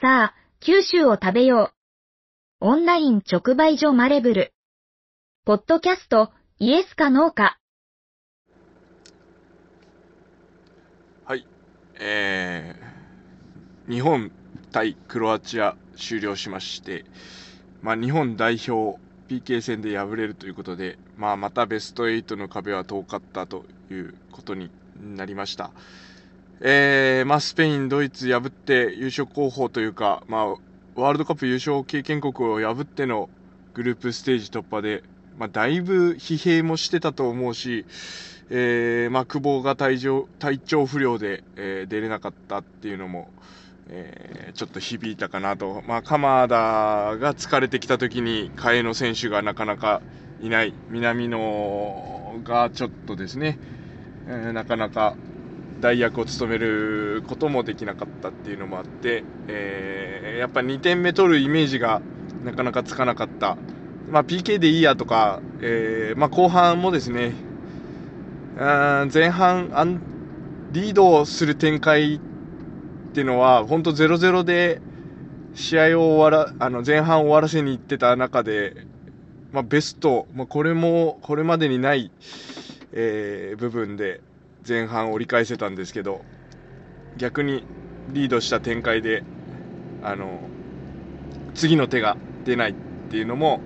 さあ、九州を食べよう。オンライン直売所マレブル。ポッドキャスト、イエスかノーか。はい。えー、日本対クロアチア終了しまして、まあ、日本代表 PK 戦で敗れるということで、まあ、またベスト8の壁は遠かったということになりました。えーまあ、スペイン、ドイツ破って優勝候補というか、まあ、ワールドカップ優勝経験国を破ってのグループステージ突破で、まあ、だいぶ疲弊もしてたと思うし、えーまあ、久保が体調体調不良で、えー出れなかったっていうのも、えーちょっと響いたかなと、まあ、鎌田が疲れてきた時に替えの選手がなかなかいない。南野がちょっとですね、えなかなか代役を務めることもできなかったっていうのもあって、えーやっぱ2点目取るイメージがなかなかつかなかった、まあ、PK でいいやとか、えーまあ、後半もですね前半アンリードする展開っていうのは本当0-0で試合を終わらあの前半終わらせに行ってた中で、まあ、ベスト、まあ、これもこれまでにない、えー部分で前半折り返せたんですけど逆にリードした展開であの次の手が出ないっていうのも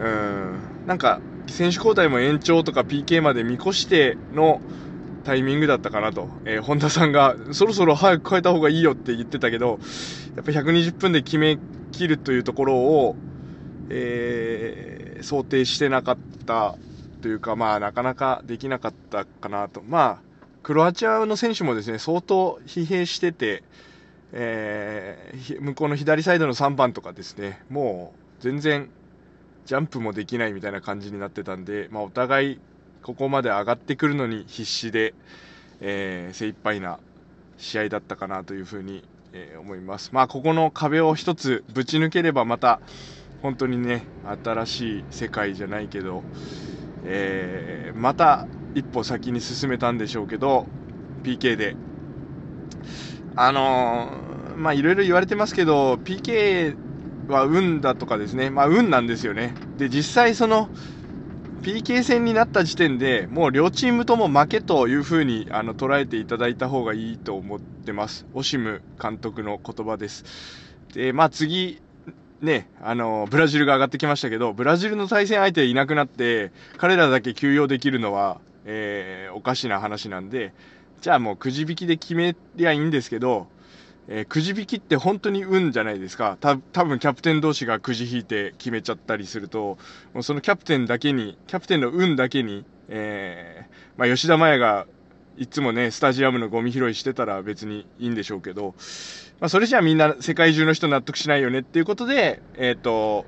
うんなんか選手交代も延長とか PK まで見越してのタイミングだったかなと、えー本田さんがそろそろ早く変えた方がいいよって言ってたけどやっぱ120分で決めきるというところを、えー想定してなかったというか、まあ、なかなかできなかったかなと、まあ、クロアチアの選手もですね相当疲弊してて、えー向こうの左サイドの3番とかですねもう全然ジャンプもできないみたいな感じになってたんで、まあ、お互いここまで上がってくるのに必死で、えー精一杯な試合だったかなというふうに、えー思います。まあ、ここの壁を一つぶち抜ければまた本当にね新しい世界じゃないけど、えーまた一歩先に進めたんでしょうけど PK で。あのーまあいろいろ言われてますけど PK は運だとかですね。まあ運なんですよね。で実際その PK 戦になった時点でもう両チームとも負けというふうにあの捉えていただいた方がいいと思ってます。オシム監督の言葉です。でまあ次ね、あのブラジルが上がってきましたけどブラジルの対戦相手いなくなって彼らだけ休養できるのは、えーおかしな話なんでじゃあもうくじ引きで決めりゃいいんですけど、えーくじ引きって本当に運じゃないですか。た多分キャプテン同士がくじ引いて決めちゃったりするともうそのキャプテンだけにキャプテンの運だけに、えーまあ、吉田麻也がいつもねスタジアムのゴミ拾いしてたら別にいいんでしょうけど、まあ、それじゃあみんな世界中の人納得しないよねっていうことで、えっ、と、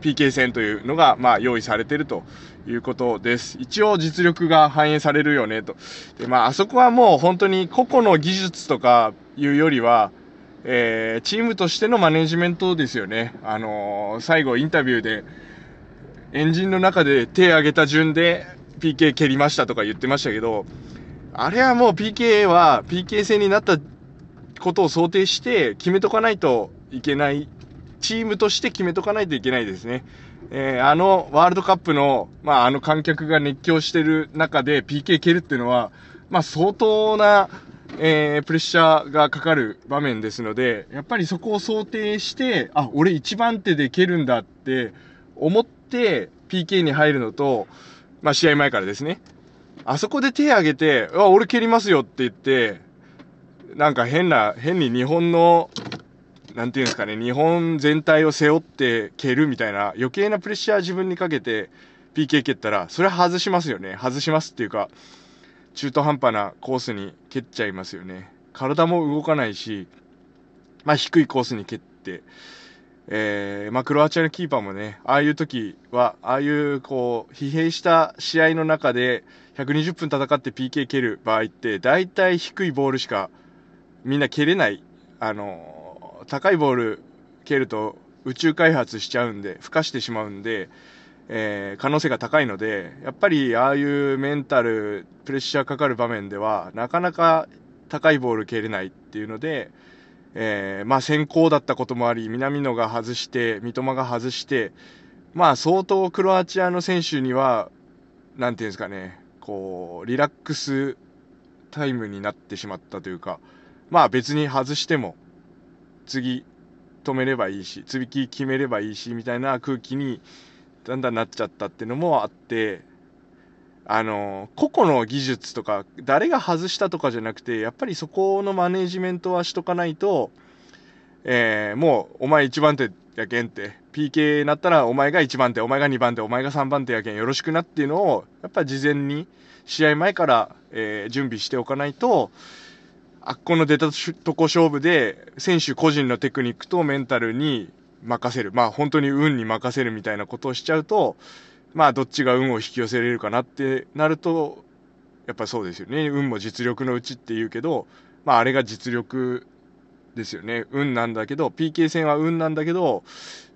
PK 戦というのが、まあ、用意されてるということです。一応実力が反映されるよねと。で、まあ、あそこはもう本当に個々の技術とかいうよりは、えーチームとしてのマネジメントですよね。あのー最後インタビューで、エンジンの中で手挙げた順で PK 蹴りましたとか言ってましたけど、あれはもう PK は PK 戦になったことを想定して決めとかないといけない、チームとして決めとかないといけないですね。えーあのワールドカップの、まあ、あの観客が熱狂してる中で PK 蹴るっていうのは、まあ、相当な、えープレッシャーがかかる場面ですので、やっぱりそこを想定して、あ、俺一番手で蹴るんだって思って PK に入るのと、まあ、試合前からですね。あそこで手挙げて、あ、俺蹴りますよって言って、なんか変な、変に日本の、なんていうんですかね、日本全体を背負って蹴るみたいな余計なプレッシャー自分にかけて PK 蹴ったら、それは外しますよね。外しますっていうか、中途半端なコースに蹴っちゃいますよね。体も動かないし、まあ低いコースに蹴って、えー、まあクロアチアのキーパーもね、ああいう時は、ああいうこう、疲弊した試合の中で、120分戦って PK 蹴る場合って、大体低いボールしかみんな蹴れない。あの、高いボール蹴ると宇宙開発しちゃうんで、孵化してしまうんで、えー可能性が高いので、やっぱりああいうメンタル、プレッシャーかかる場面では、なかなか高いボール蹴れないっていうので、えー、まあ先行だったこともあり、南野が外して、三笘が外して、まあ相当クロアチアの選手には、なんていうんですかね、こう、リラックスタイムになってしまったというか、まあ別に外しても、次止めればいいし、積み決めればいいし、みたいな空気にだんだんなっちゃったっていうのもあって、あの、個々の技術とか、誰が外したとかじゃなくて、やっぱりそこのマネジメントはしとかないと、えー、もう、お前1番手やけんって、PK になったらお前が1番手、お前が2番手、お前が3番手やけんよろしくなっていうのを、やっぱ事前に、試合前から、えー、準備しておかないと、あっこの出たとこ勝負で、選手個人のテクニックとメンタルに任せる。まあ本当に運に任せるみたいなことをしちゃうと、まあどっちが運を引き寄せれるかなってなると、やっぱそうですよね。運も実力のうちって言うけど、まああれが実力ですよね。運なんだけど、PK 戦は運なんだけど、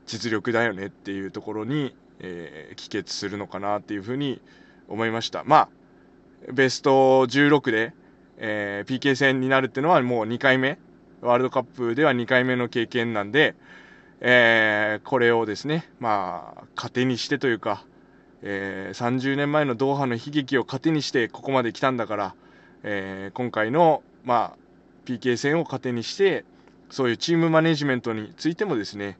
実力だよねっていうところに、えー、帰結するのかなっていうふうに思いました。まあ、ベスト16で、えー、PK 戦になるっていうのはもう2回目、ワールドカップでは2回目の経験なんで、えー、これをですね、まあ、糧にしてというか、えー、30年前のドーハの悲劇を糧にしてここまで来たんだから、えー、今回の、まあ、PK 戦を糧にして、そういうチームマネジメントについてもですね、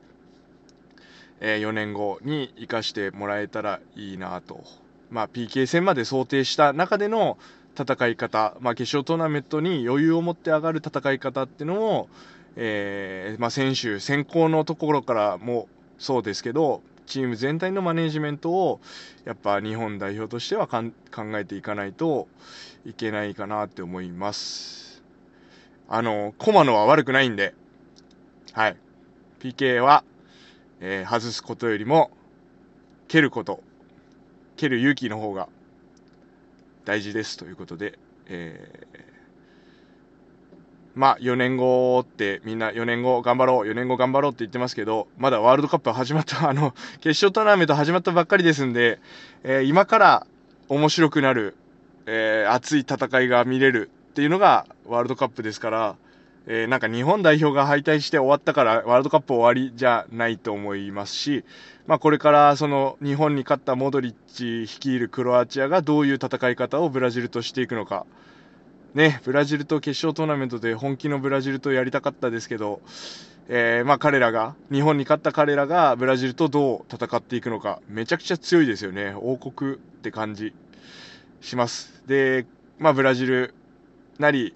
え、4年後に生かしてもらえたらいいなと。まあ、PK 戦まで想定した中での戦い方、まあ、決勝トーナメントに余裕を持って上がる戦い方っていうのを、えー、まあ、選手、先行のところからもそうですけど、チーム全体のマネジメントをやっぱ日本代表としては考えていかないといけないかなって思います。あの、駒野は悪くないんで、はい。PK は、えー、外すことよりも、蹴ること、蹴る勇気の方が大事ですということで、えー、まあ、4年後ってみんな4年後頑張ろう、4年後頑張ろうって言ってますけど、まだワールドカップ始まった、あの、決勝トーナメント始まったばっかりですんで、えー、今から面白くなる、えー、熱い戦いが見れるっていうのがワールドカップですから、えー、なんか日本代表が敗退して終わったからワールドカップ終わりじゃないと思いますし、まあ、これからその日本に勝ったモドリッチ率いるクロアチアがどういう戦い方をブラジルとしていくのか、ね、ブラジルと決勝トーナメントで本気のブラジルとやりたかったですけど、えー、まあ彼らが、日本に勝った彼らがブラジルとどう戦っていくのか、めちゃくちゃ強いですよね。王国って感じします。で、まあブラジルなり、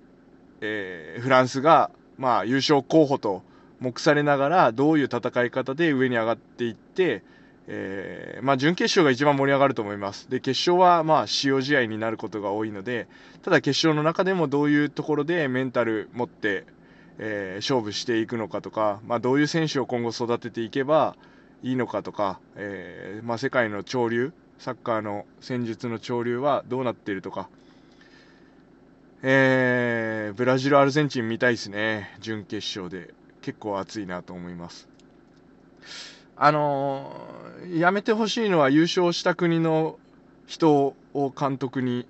えー、フランスが、まあ、優勝候補と目されながら、どういう戦い方で上に上がっていって、えー、まあ、準決勝が一番盛り上がると思います。で、決勝は、まあ、使用試合になることが多いので、ただ決勝の中でもどういうところでメンタル持って、えー、勝負していくのかとか、まあ、どういう選手を今後育てていけばいいのかとか、えー、まあ、世界の潮流、サッカーの戦術の潮流はどうなっているとか、えー、ブラジル、アルゼンチン見たいですね。準決勝で。結構熱いなと思います。あのー、やめてほしいのは優勝した国の人を監督に、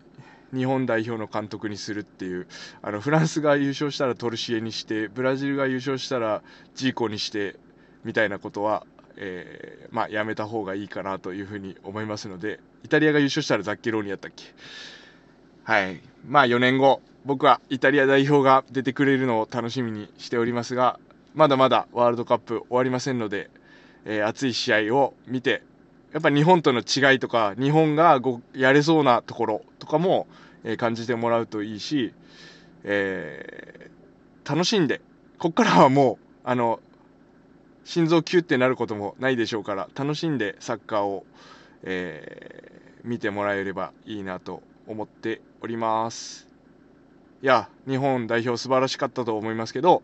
日本代表の監督にするっていう、あの、フランスが優勝したらトルシエにして、ブラジルが優勝したらジーコにして、みたいなことは、えー、まあ、やめた方がいいかなというふうに思いますので、イタリアが優勝したらザッケローニやったっけ？はい。まあ4年後、僕はイタリア代表が出てくれるのを楽しみにしておりますが、まだまだワールドカップ終わりませんので、えー、熱い試合を見て、やっぱ日本との違いとか、日本がごやれそうなところとかも、えー、感じてもらうといいし、えー、楽しんで、こっからはもう、あの、心臓キュってなることもないでしょうから、楽しんでサッカーを、えー、見てもらえればいいなと思っております。いや、日本代表素晴らしかったと思いますけど、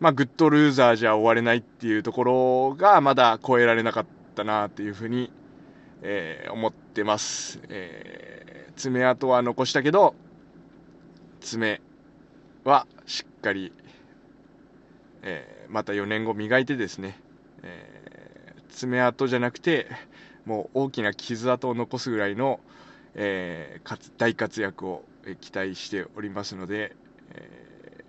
まあ、グッドルーザーじゃ終われないっていうところがまだ超えられなかったなっていうふうに、えー、思ってます。えー、爪痕は残したけど、爪はしっかり、えー、また4年後磨いてですね、えー、爪痕じゃなくて、もう大きな傷跡を残すぐらいの、えー、大活躍を期待しておりますので、え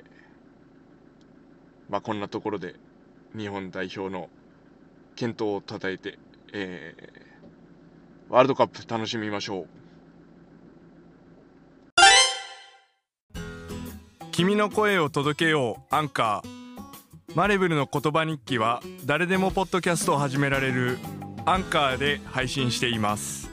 まあ、こんなところで日本代表の健闘をたたえて、えー、ワールドカップ楽しみましょう。君の声を届けようアンカー。マレブルの言葉日記は誰でもポッドキャストを始められるアンカーで配信しています。